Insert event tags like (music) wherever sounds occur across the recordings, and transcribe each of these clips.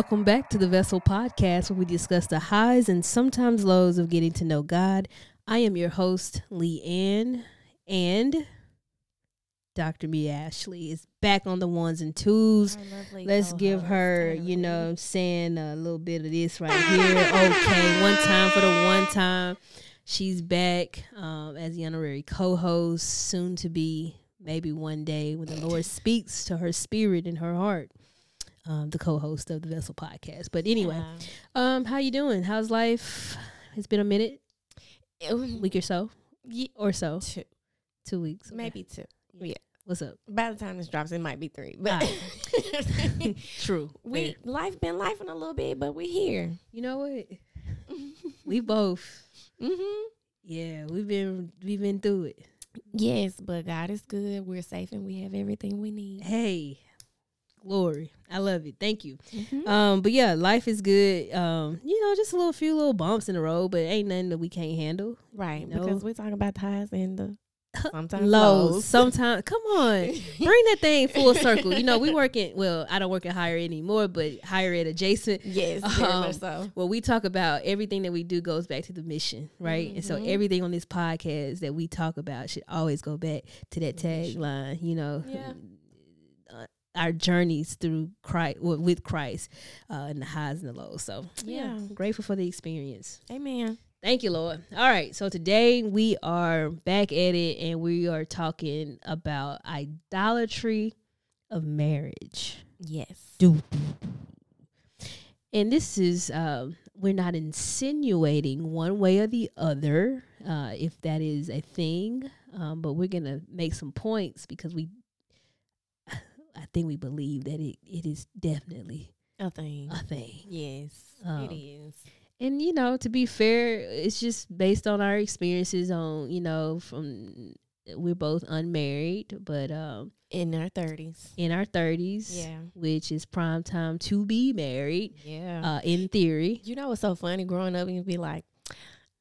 Welcome back to the Vessel Podcast, where we discuss the highs and sometimes lows of getting to know God. I am your host, Lee Ann, and Dr. Mea Ashley is back on the ones and twos. Let's give her, you know, I'm saying a little bit of this right here. Okay, one time for the one time. She's back um, as the honorary co-host, soon to be maybe one day when the Lord speaks to her spirit and her heart. Um, the co-host of the Vessel podcast. But anyway, Yeah. um, how you doing? How's life? It's been a minute, week or so, Ye- or so, two, two weeks, Okay. maybe two. Yeah. What's up? By the time this drops, it might be three. But (laughs) True. we life been life a little bit, but we here. You know what? (laughs) We both. hmm Yeah, we've been we've been through it. Yes, but God is good. We're safe, and we have everything we need. Hey, glory. I love it. Thank you. Mhm. Um, but yeah, life is good. Um, you know, just a little few little bumps in the road, but ain't nothing that we can't handle. right, know. because we talk about the highs and the sometimes Lows. lows. Sometimes come on. (laughs) Bring that thing full circle. You know, we work in well, I don't work at higher ed anymore, but higher ed adjacent. yes, very Um, much so. Well, we talk about everything that we do goes back to the mission, right? And so Mhm. everything on this podcast that we talk about should always go back to that tagline, you know. Yeah. Uh, our journeys through Christ with Christ uh, and the highs and the lows. So yeah, Yeah. grateful for the experience. Amen. Thank you, Lord. All right, so today we are back at it, and we are talking about idolatry of marriage. Yes. Do. And this is um, we're not insinuating one way or the other uh, if that is a thing, um, but we're gonna make some points because we, I think we believe that it, it is definitely A thing. a thing. Yes, Um, it is. And you know, to be fair, it's just based on our experiences on you know from we're both unmarried, but um, In our thirties. in our thirties, Yeah. which is prime time to be married. Yeah. Uh, in theory, You know what's so funny? Growing up, you'd be like,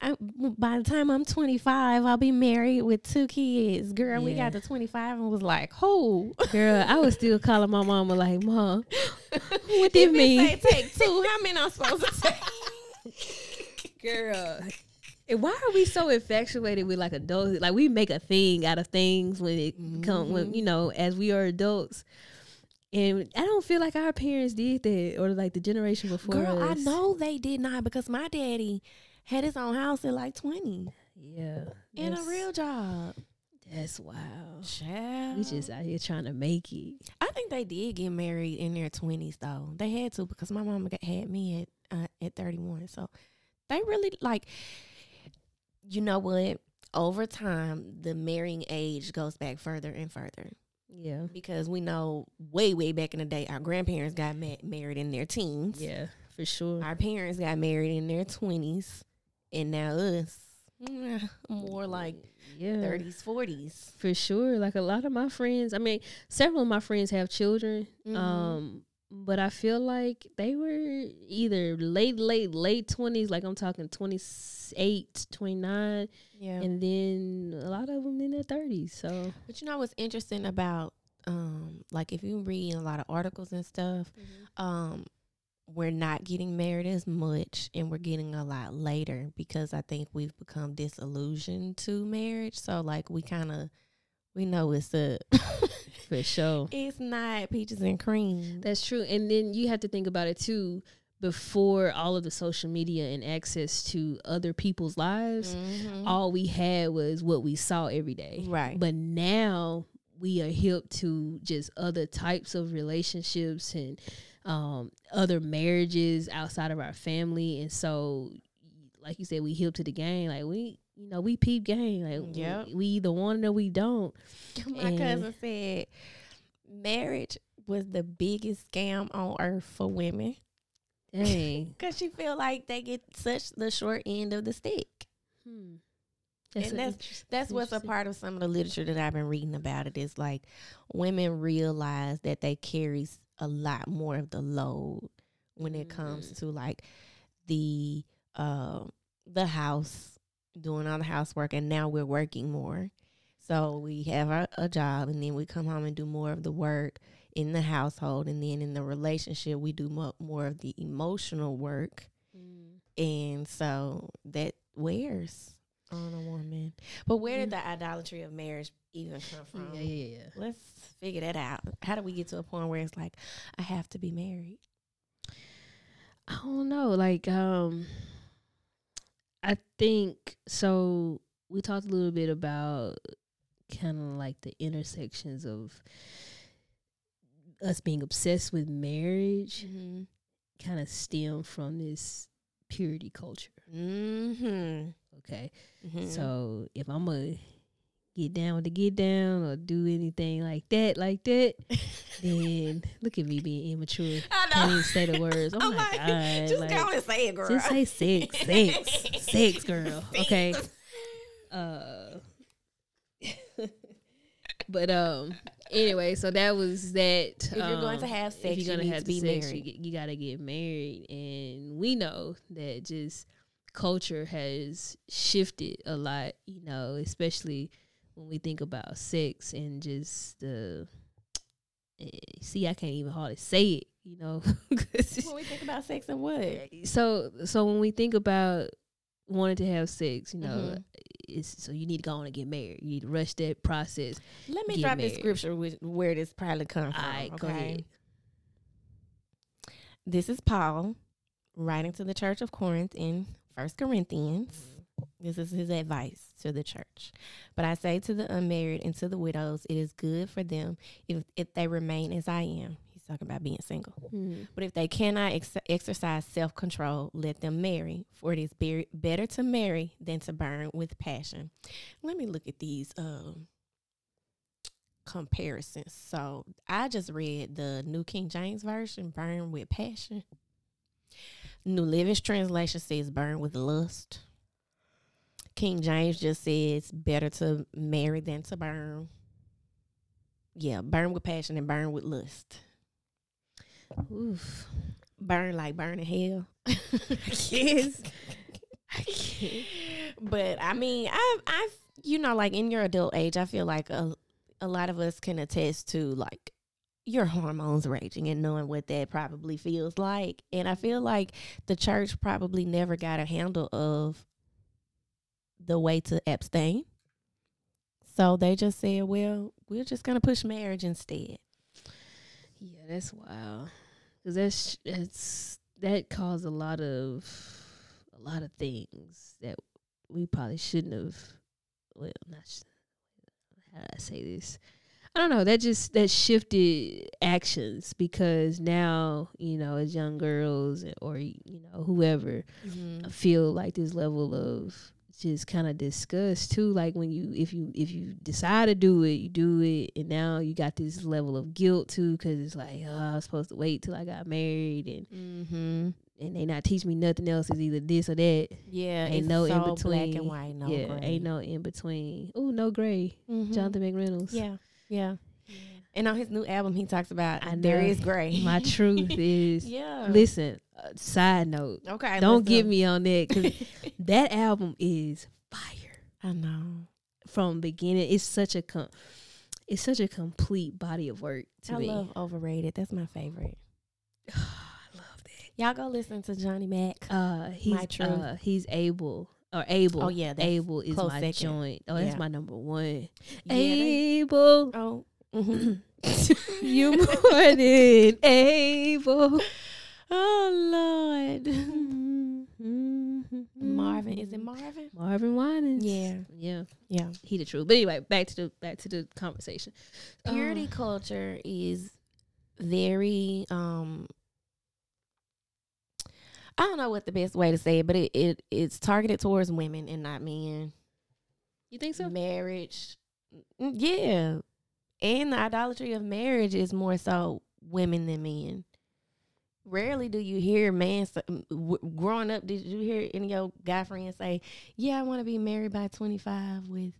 I, by the time I'm 25, I'll be married with two kids. Girl, we got to 25 and was like, who? girl, I was still calling my mama like, "Mom, (laughs) what did mean?" say take two, how many I'm supposed to take? (laughs) girl. And why are we so infatuated with like adults? Like we make a thing out of things when it come when Mhm. you know as we are adults. And I don't feel like our parents did that or like the generation before Girl, I know they did not because my daddy had his own house at like 20 Yeah. and a real job. That's wild. Child. We just out here trying to make it. I think they did get married in their 20s though. They had to because my mama got, had me at uh, at 31. So they really like you know what? Over time, the marrying age goes back further and further Yeah. because we know way way back in the day our grandparents got ma- married in their teens. Yeah, for sure. Our parents got married in their 20s and now us mm, (laughs) more like yeah. 30s, 40s. For sure. Like a lot of my friends, I mean, several of my friends have children. Mhm. Um, but I feel like they were either late, late, late 20s, like I'm talking 28, 29, Yeah. and then a lot of them in their 30s. So, But you know what's interesting about um like if you read a lot of articles and stuff, um we're not getting married as much and we're getting a lot later because I think we've become disillusioned to marriage. So like we kind of we know it's a (laughs) for sure. it's not peaches and cream. That's true. And then you have to think about it too. Before all of the social media and access to other people's lives, Mhm. all we had was what we saw every day. Right. But now we are hip to just other types of relationships and um, other marriages outside of our family. And so, like you said, we hip to the game. Like we, you know, we peep game. Like Yep. we, we either want it or we don't. (laughs) My And- cousin said marriage was the biggest scam on earth for women Dang. (laughs) because she feel like they get such the short end of the stick. hmm. And that's- That's what's a part of some of the literature that I've been reading about it is like women realize that they carry a lot more of the load when it comes Mm. to like the uh, the house doing all the housework and now we're working more. So we have our, a job, and then we come home and do more of the work in the household, and then in the relationship, we do more, more of the emotional work, and so that wears on a woman. But where did the idolatry of marriage even come from? Yeah, yeah, yeah. Let's figure that out. How do we get to a point where it's like, I have to be married? I don't know. Like, um, I think so. We talked a little bit about kind of like the intersections of us being obsessed with marriage, Mm-hmm. kind of stem from this purity culture. Mm-hmm. Okay, mm-hmm. so if I'm gonna get down to get down or do anything like that, like that, (laughs) then look at me being immature. I Can't even say the words. Oh I'm my like, god! just like, go and say it, girl. Just say sex, sex, sex, girl. (laughs) Okay. Uh, (laughs) but um, anyway, so that was that. If you're going to um, have sex, if you you're gonna have to be sex, married. you, you gotta get married, and we know that just culture has shifted a lot. You know, especially when we think about sex and just the. eh, See, I can't even hardly say it. You know. (laughs) when we think about sex and what? so so when we think about wanting to have sex, you know, Mhm. it's so you need to go on and get married. You need to rush that process. Let me drop this scripture with where this probably comes from. Right, okay? This is Paul writing to the church of Corinth in First Corinthians. This is his advice to the church. But I say to the unmarried and to the widows, it is good for them if, if they remain as I am. He's talking about being single. But if they cannot ex- exercise self control, let them marry, for it is be- better to marry than to burn with passion. Let me look at these um, comparisons. So I just read the New King James Version, burn with passion. New Living Translation says burn with lust. King James just says better to marry than to burn. Yeah, burn with passion and burn with lust Oof. burn like burning hell. Yes. (laughs) I. But I mean, I've, I've, you know, like in your adult age, I feel like a, a lot of us can attest to like your hormones raging and knowing what that probably feels like. And I feel like the church probably never got a handle of the way to abstain. So they just said, well, we're just going to push marriage instead. Yeah, that's wild. Cause that's that's that caused a lot of a lot of things that we probably shouldn't have. Well, not. How do I say this? I don't know. That just that shifted actions because now you know as young girls or you know whoever feel like this level of just kind of disgust too like when you if you if you decide to do it you do it and now you got this level of guilt too because it's like oh i was supposed to wait till i got married and Mm-hmm. and they not teach me nothing else is either this or that Yeah, Ain't no in between. black and white, no yeah gray. ain't no in between oh no gray Mhm. jonathan mcreynolds Yeah, yeah. And on his new album, he talks about I there know. is gray. my truth (laughs) is yeah. listen uh, side note okay. don't get me on that because (laughs) that album is fire I know. from beginning. It's such a com- it's such a complete body of work to I me. love overrated. That's my favorite. (sighs) I love that. Y'all go listen to Johnny Mac. Uh, he's My truth. uh, he's able or able. Oh, yeah, that's able is my second. joint. Oh, that's Yeah. my number one. Yeah, able, oh, mhm. (laughs) you more than able. oh Lord. Marvin, (laughs) Marvin, is it Marvin? Marvin Winans? Yeah. yeah, Yeah. he the truth. But anyway, back to the back to the conversation. Purity Uh, culture is very um I don't know what the best way to say it, but it, it it's targeted towards women and not men. you think so? Marriage, mm, yeah, and the idolatry of marriage is more so women than men. Rarely do you hear man s- m- w- growing up. Did you hear any of your guy friends say, "Yeah, I want to be married by twenty five with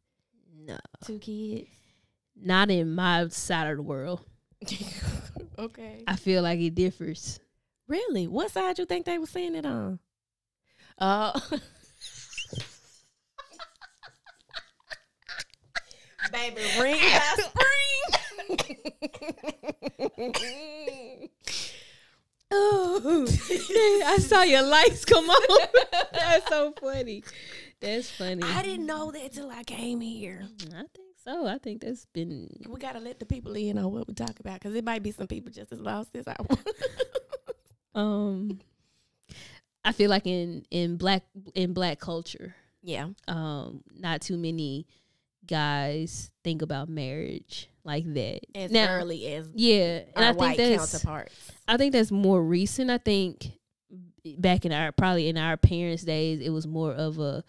No, two kids"? not in my side of the world. (laughs) okay. I feel like it differs. Really? What side you think they were saying it on? Uh, (laughs) baby, ring spring. Oh, (laughs) (laughs) I saw your lights come on. That's so funny. That's funny. I didn't know that till I came here. I think so. I think that's been. We gotta let the people in on what we talk about because it might be some people just as lost as I was. Um, I feel like in in black in black culture, yeah, um, not too many guys think about marriage like that. as Now- early as Yeah, and I think that's counterparts. I think that's more recent. I think back in our probably in our parents' days, it was more of a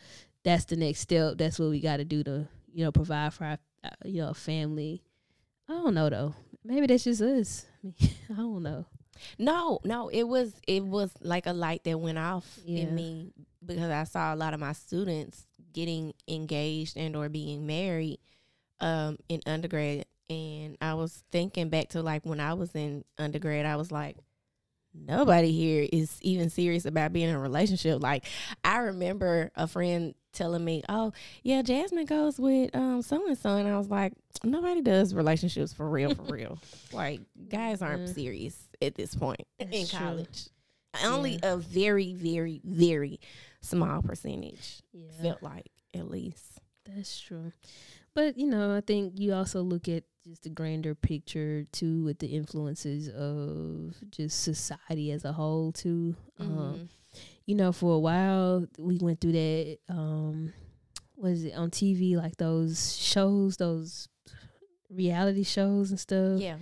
that's the next step. That's what we got to do to you know provide for our uh, you know family. I don't know though. Maybe that's just us. (laughs) I don't know. No, no, it was it was like a light that went off Yeah. in me because I saw a lot of my students getting engaged and or being married um in undergrad and I was thinking back to like when I was in undergrad I was like nobody here is even serious about being in a relationship. Like I remember a friend telling me oh yeah Jasmine goes with um so and so and I was like nobody does relationships for real for real. (laughs) Like guys aren't Mhm. serious at this point in That's true. college. Only a very very very small percentage Yeah, felt like at least. That's true. But you know, I think you also look at just the grander picture too, with the influences of just society as a whole too. Mm-hmm. Um, you know, for a while we went through that. Um, was it on TV like those shows, those reality shows and stuff? yeah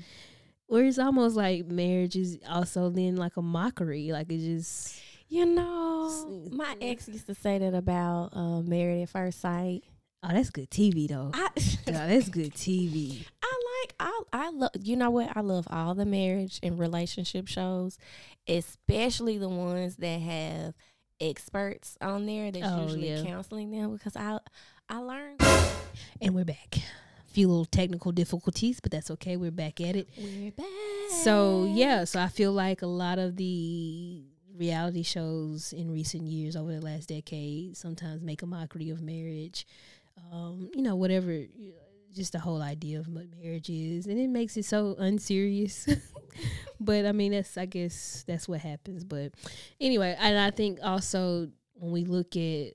where it's almost like marriage is also then like a mockery. Like it just you know my ex used to say that about uh, married at first sight oh, that's good TV though. I (laughs) Yeah, that's good TV. I like I I love you know what I love all the marriage and relationship shows, especially the ones that have experts on there that's Oh, usually yeah. counseling them because I I learned And we're back. A few little technical difficulties, but that's okay. We're back at it. we're back. So yeah, so I feel like a lot of the reality shows in recent years over the last decade sometimes make a mockery of marriage. Um, you know, whatever you- just the whole idea of what marriage is and it makes it so unserious. (laughs) but I mean that's I guess that's what happens. But anyway, and I think also when we look at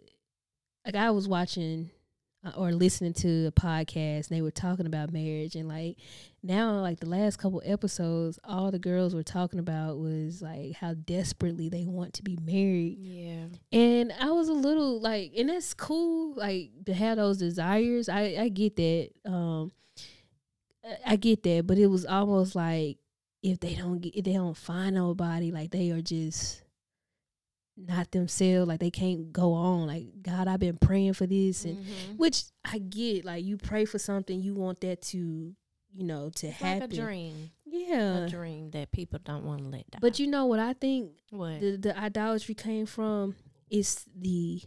like I was watching or listening to a podcast and they were talking about marriage and like now like the last couple episodes all the girls were talking about was like how desperately they want to be married. Yeah. And i was a little like and that's cool like to have those desires. I i get that um I- i get that but it was almost like if they don't get if they don't find nobody like they are just not themselves like they can't go on like god i've been praying for this and Mhm. which I get, like you pray for something, you want that to, you know, to It's happen. like a dream, Yeah. a dream that people don't want to let die. But you know what I think what? the the idolatry came from is the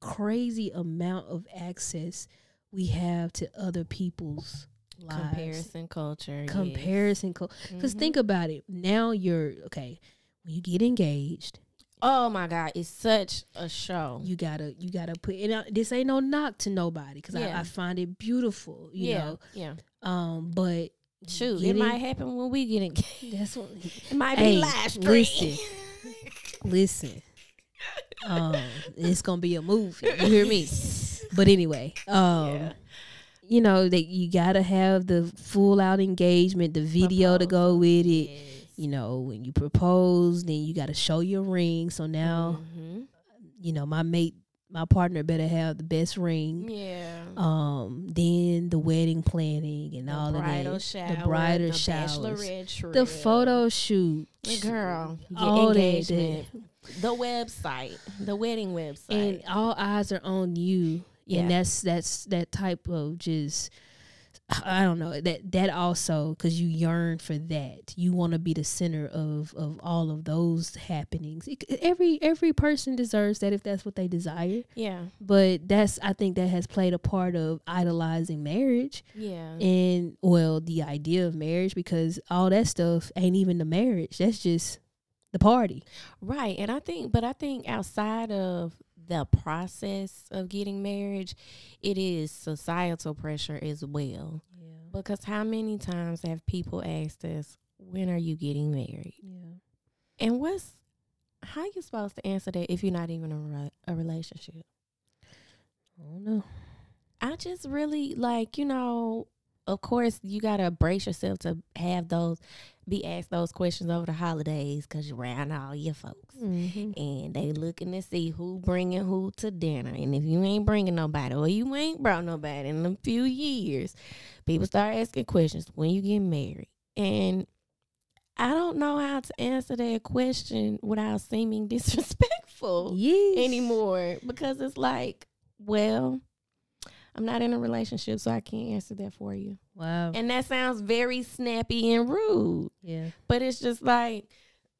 crazy amount of access we have to other people's lives. Comparison culture. yes. Comparison because Mhm. think about it. Now you're okay, when you get engaged, Oh my God, it's such a show. you gotta you gotta put it out this ain't no knock to nobody because Yeah. I, I find it beautiful, you yeah, know. yeah. Um, but Shoot, it might happen when we get engaged. (laughs) That's what. It might Hey, be live stream. listen. (laughs) Listen, um, it's gonna be a movie. You hear me? But anyway, um, Yeah. you know that you gotta have the full out engagement, the video to go with it. Yes. You know, when you propose, then you gotta show your ring. So now, Mhm. you know, my mate, my partner better have the best ring. yeah. Um, then the wedding planning and the all of that, shower, the bridal the showers, the photo shoot, the girl, your all engagement, that. the website, the wedding website. and all eyes are on you Yeah. and that's that's that type of just i don't know that that also because you yearn for that. You want to be the center of of all of those happenings. It- every every person deserves that if that's what they desire. Yeah, but that's i think that has played a part of idolizing marriage. Yeah, and well the idea of marriage because all that stuff ain't even the marriage. That's just the party. Right. And I think, but I think outside of the process of getting marriage, it is societal pressure as well. Yeah. Because how many times have people asked us, when are you getting married? Yeah. And what's how you supposed to answer that if you're not even in a, re- a relationship? I don't know. I just really like, you know, of course you gotta brace yourself to have those be asked those questions over the holidays because you're around all your folks Mm-hmm. and they looking to see who bringing who to dinner and if you ain't bringing nobody or you ain't brought nobody in a few years people start asking questions when you get married and i don't know how to answer that question without seeming (laughs) disrespectful Yes. anymore because it's like, well, I'm not in a relationship, so I can't answer that for you. Wow. And that sounds very snappy and rude, yeah. but it's just like,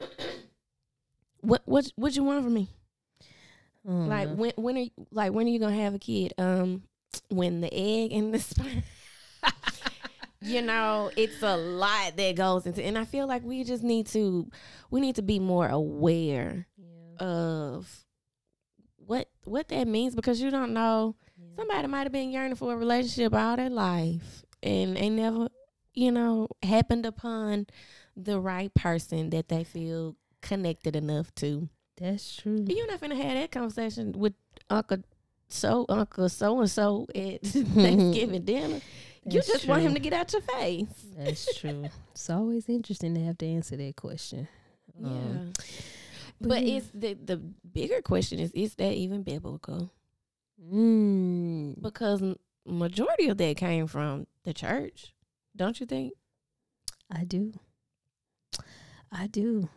(clears throat) what what what you want from me? I Like when when are you, like when are you gonna have a kid? Um, (tsk) when the egg and the (laughs) sperm. you know, it's a lot that goes into, and I feel like we just need to we need to be more aware yeah. of what what that means because you don't know. Somebody might have been yearning for a relationship all their life and they never you know happened upon the right person that they feel connected enough to That's true. you're not gonna have that conversation with uncle so uncle so and so at (laughs) (laughs) thanksgiving dinner you That's just want him to get out your face That's true. it's always interesting to have to answer that question. yeah Um, but yeah. it's the the bigger question is is that even biblical Mm. because majority of that came from the church don't you think I do. I do.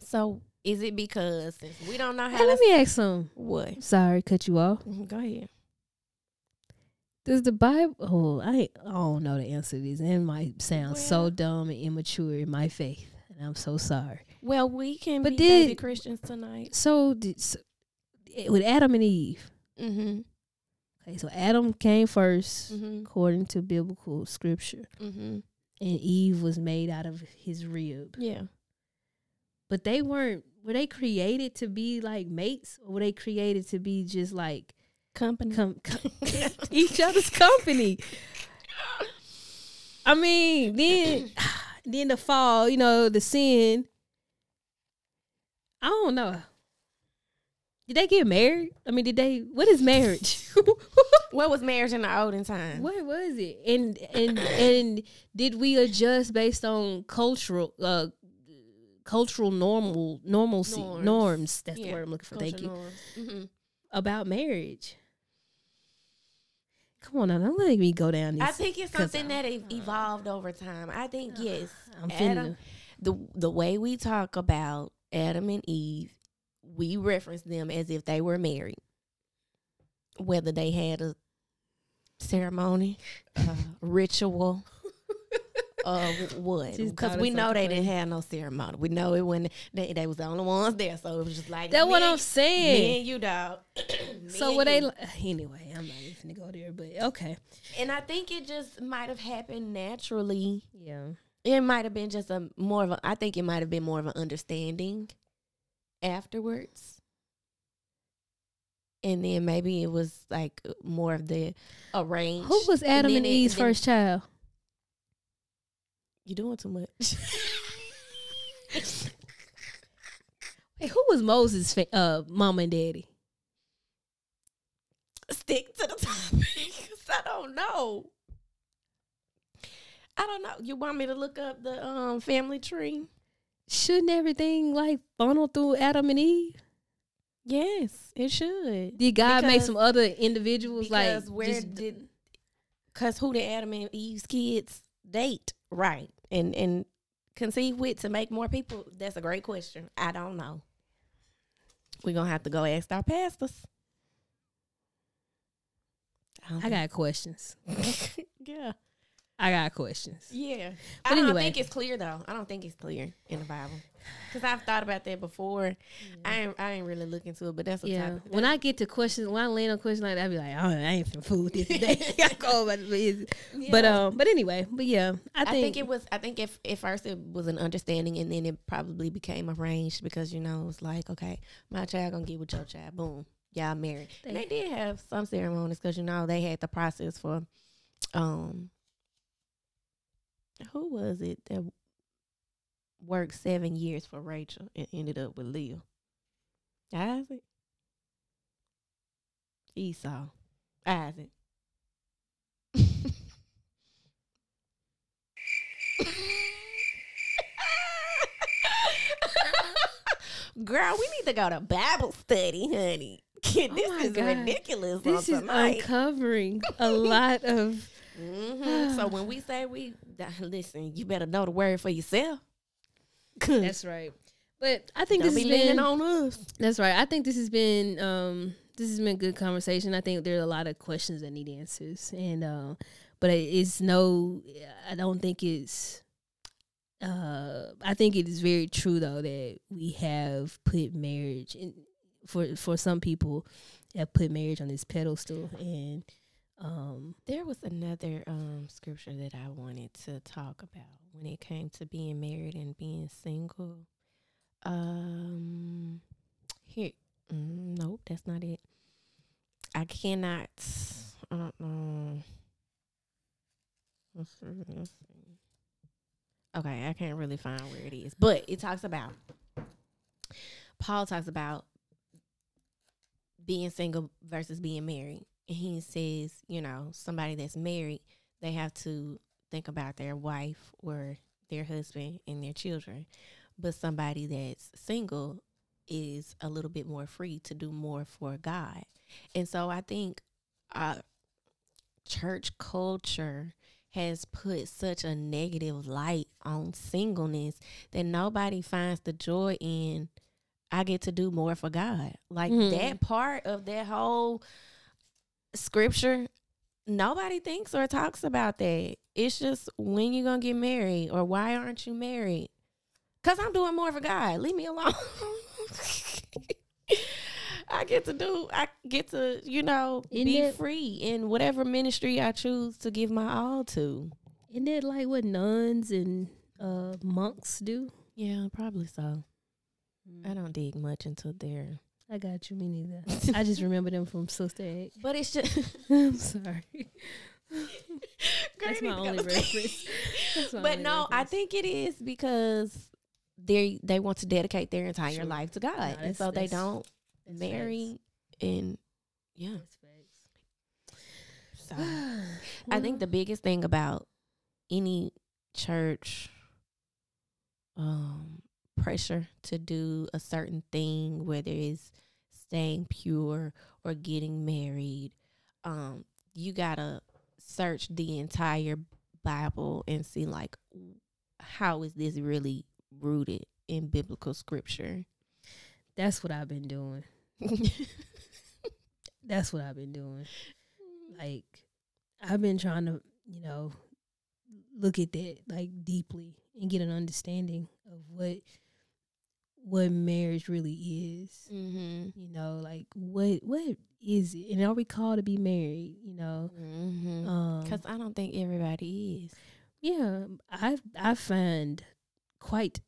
so is it because we don't know how Hey, to let me ask some. what Sorry, cut you off. Mhm, go ahead Does the Bible? Oh, I I don't know the answer to this. and It might sound so dumb and immature in my faith, and I'm so sorry. well we can But be baby did- christians tonight So, did, so eh, with Adam and Eve. Mm-hmm Okay, so Adam came 1st mm-hmm according to biblical scripture, mm-hmm and Eve was made out of his rib. yeah But they weren't. Were they created to be like mates, or were they created to be just like company com- (laughs) com- (laughs) each other's company? I mean, then (sighs) then the fall, you know, the sin. I don't know. Did they get married? I mean, did they? What is marriage? (laughs) what was marriage in the olden time what was it? And and and did we adjust based on cultural uh cultural normal normalcy norms? Norms. That's the word I'm looking for. Thank you. mm-hmm. About marriage. Come on now, don't let me go down this. I think it's something that evolved over time. I think (sighs) yes, I'm Adam, finna. the the way we talk about Adam and Eve, we reference them as if they were married, whether they had a ceremony, uh, (laughs) ritual, (laughs) uh, what? Because we know they didn't have no ceremony. We know it when they they was the only ones there, so it was just like That's what I'm saying. Me and you, dog. (clears throat) So what they anyway? I'm not even gonna go there, but okay. And I think it just might have happened naturally. Yeah. It might have been just a more of a. I think it might have been more of an understanding afterwards, and then maybe it was like more of the arranged. Who was Adam then and, Eve's then- first child? You're doing too much? (laughs) Hey, who was Moses' fa- uh, mom and daddy? Stick to the (laughs) topic. I don't know. I don't know. You want me to look up the um family tree? Shouldn't everything like funnel through Adam and Eve? Yes, it should. Did God make some other individuals like Because where just- did? Because who did Adam and Eve's kids date? Right, and and conceive with to make more people. That's a great question. I don't know. We're gonna have to go ask our pastors. don't I got questions. (laughs) yeah, I got questions. yeah. But I don't anyway. think it's clear though. I don't think it's clear in the Bible. Because I've thought about that before. I ain't I ain't really looking into it, but that's Yeah. topic. When I get to questions, when I land on questions like that, I be like, oh, I ain't finna food this today. (laughs) (laughs) I go about it. But um, but anyway, but yeah, I I think, think, it was. I think if at first it was an understanding, and then it probably became arranged because you know it was like, okay, my child gonna get with your child, boom, y'all married. They- and they did have some ceremonies because you know they had the process for, um, who was it that worked seven years for Rachel and ended up with Leah? Isaac, Esau, Isaac. Girl, we need to go to Bible study, honey. (laughs) this oh my is God. ridiculous. This is tonight. uncovering (laughs) a lot of. Mhm. so when we say we (laughs) listen, you better know the word for yourself. That's right. But I think Don't this be has leaning been. on us. That's right. I think this has been. Um, this has been good conversation. I think there are a lot of questions that need answers, and uh, but it's no. I don't think it's. Uh, I think it is very true though that we have put marriage in for for some people have put marriage on this pedestal and um There was another um scripture that I wanted to talk about when it came to being married and being single. Um, here, mm, nope, that's not it. I cannot. I don't know. Okay, I can't really find where it is, but it talks about. Paul talks about being single versus being married. And he says, you know, somebody that's married, they have to think about their wife or their husband and their children. But somebody that's single is a little bit more free to do more for God. And so I think uh, church culture has put such a negative light on singleness that nobody finds the joy in I get to do more for God. Like Mhm. that part of that whole scripture, nobody thinks or talks about that. It's just when you gonna get married or why aren't you married? Cause I'm doing more for God. Leave me alone. (laughs) I get to do. I get to, you know, Isn't be it- free in whatever ministry I choose to give my all to. isn't that like what nuns and uh monks do? Yeah, probably so. I don't dig much into their, I got you, me neither. (laughs) I just remember them from Sister Act. but it's just. (laughs) I'm sorry. (laughs) That's my you need to only reference. My but only no, I think it is because they they want to dedicate their entire Sure. life to God, and so they don't marry and yeah. facts. So That's I think the biggest thing about any church um pressure to do a certain thing, whether it's staying pure or getting married, um, you gotta search the entire Bible and see like how is this really rooted in biblical scripture. that's what I've been doing. (laughs) That's what I've been doing. Like I've been trying to, you know, look at that like deeply and get an understanding of what what marriage really is. mm-hmm. You know, like what what is it? And are we called to be married? You know, Mm-hmm. um, Because I don't think everybody is. yeah, I I find quite.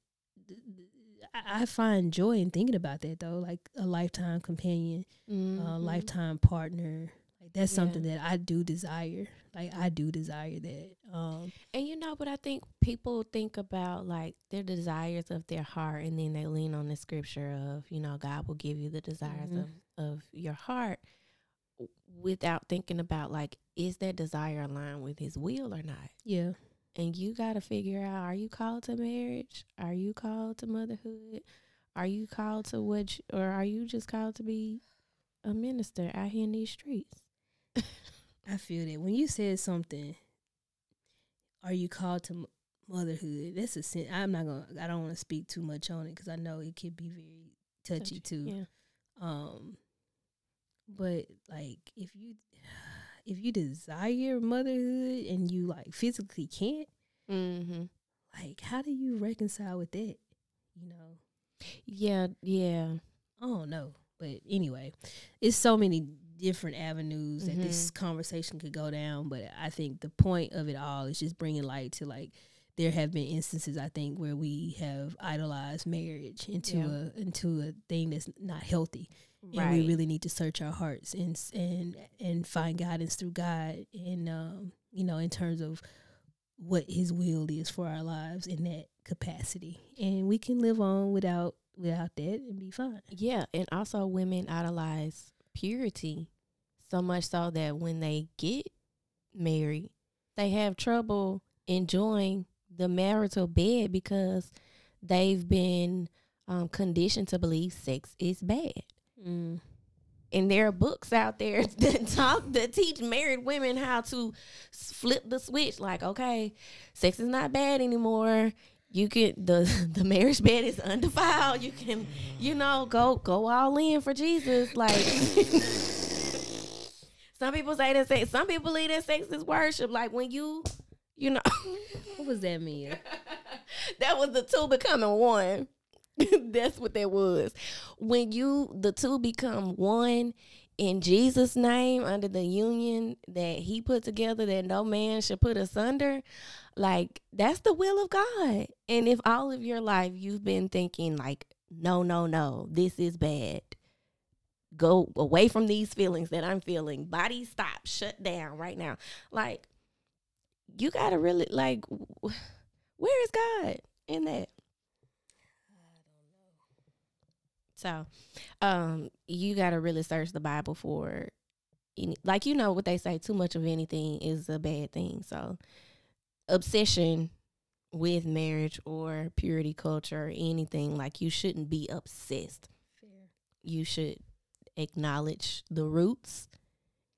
I find joy in thinking about that though, like a lifetime companion, a Mhm. lifetime partner. Like that's Yeah. something that I do desire. Like I do desire that. Um, And you know, what I think people think about like their desires of their heart, and then they lean on the scripture of, you know, God will give you the desires Mhm. of, of your heart without thinking about like, is that desire aligned with his will or not? yeah, And you got to figure out are you called to marriage? Are you called to motherhood? Are you called to what, you- or are you just called to be a minister out here in these streets? I feel that when you said something, are you called to motherhood? That's a sin. I'm not gonna. I don't want to speak too much on it because I know it could be very touchy too. Yeah. Um, but like if you if you desire motherhood and you like physically can't, Mm-hmm. like how do you reconcile with that? You know, Yeah, yeah. I don't know. But anyway, it's so many different avenues that this conversation could go down. But I think the point of it all is just bringing light to like there have been instances I think where we have idolized marriage into Yeah. a into a thing that's not healthy, right. and we really need to search our hearts and and and find guidance through God and um, you know in terms of what His will is for our lives in that capacity, and we can live on without without that and be fine. Yeah, and also women idolize purity so much so that when they get married, they have trouble enjoying the marital bed because they've been um, conditioned to believe sex is bad. Mm. And there are books out there (laughs) that talk that teach married women how to flip the switch. Like, okay, sex is not bad anymore. You can the (laughs) the marriage bed is undefiled. You can, you know, go go all in for Jesus. Like some people say that sex. Some people believe that sex is worship. Like when you, you know, (laughs) what was that mean? (laughs) that was the two becoming one. That's what that was. When you the two become one in Jesus' name under the union that he put together that no man should put asunder, like that's the will of God. And if all of your life you've been thinking like, no, no, no, this is bad. Go away from these feelings that I'm feeling. Body stop, shut down right now. Like you gotta really like where is God in that? So, um, you got to really search the Bible for, any, like you know what they say, too much of anything is a bad thing. So, obsession with marriage or purity culture or anything like you shouldn't be obsessed. Fair. You should acknowledge the roots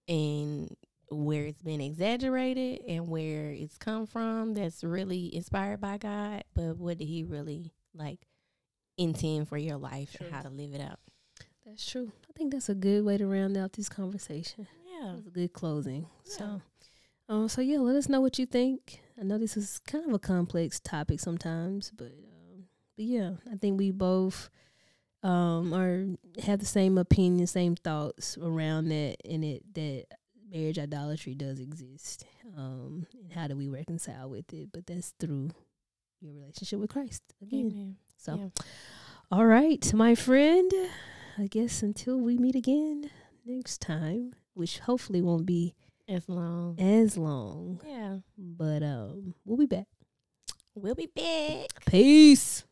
and where it's been exaggerated and where it's come from that's really inspired by God, but what did he really like intend for your life true. and how to live it out. That's true. I think that's a good way to round out this conversation. Yeah, it's a good closing. Yeah. So, um, so yeah, let us know what you think. I know this is kind of a complex topic sometimes, but um, but yeah, I think we both um are have the same opinion, same thoughts around that, and it that marriage idolatry does exist. Um, and how do we reconcile with it? But that's through your relationship with Christ again. Amen. So, yeah. all right, my friend. I guess until we meet again next time, which hopefully won't be as long. As long. Yeah. But um we'll be back. We'll be back. Peace.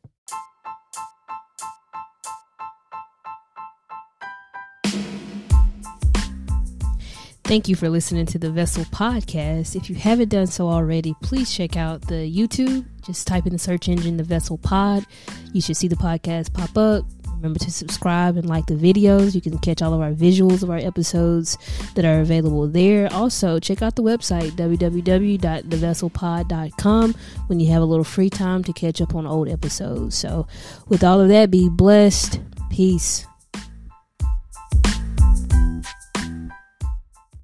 Thank you for listening to the Vessel Podcast. If you haven't done so already, please check out the YouTube. Just type in the search engine the Vessel Pod. You should see the podcast pop up. Remember to subscribe and like the videos. You can catch all of our visuals of our episodes that are available there. Also, check out the website www.thevesselpod.com when you have a little free time to catch up on old episodes. So, with all of that, be blessed. Peace.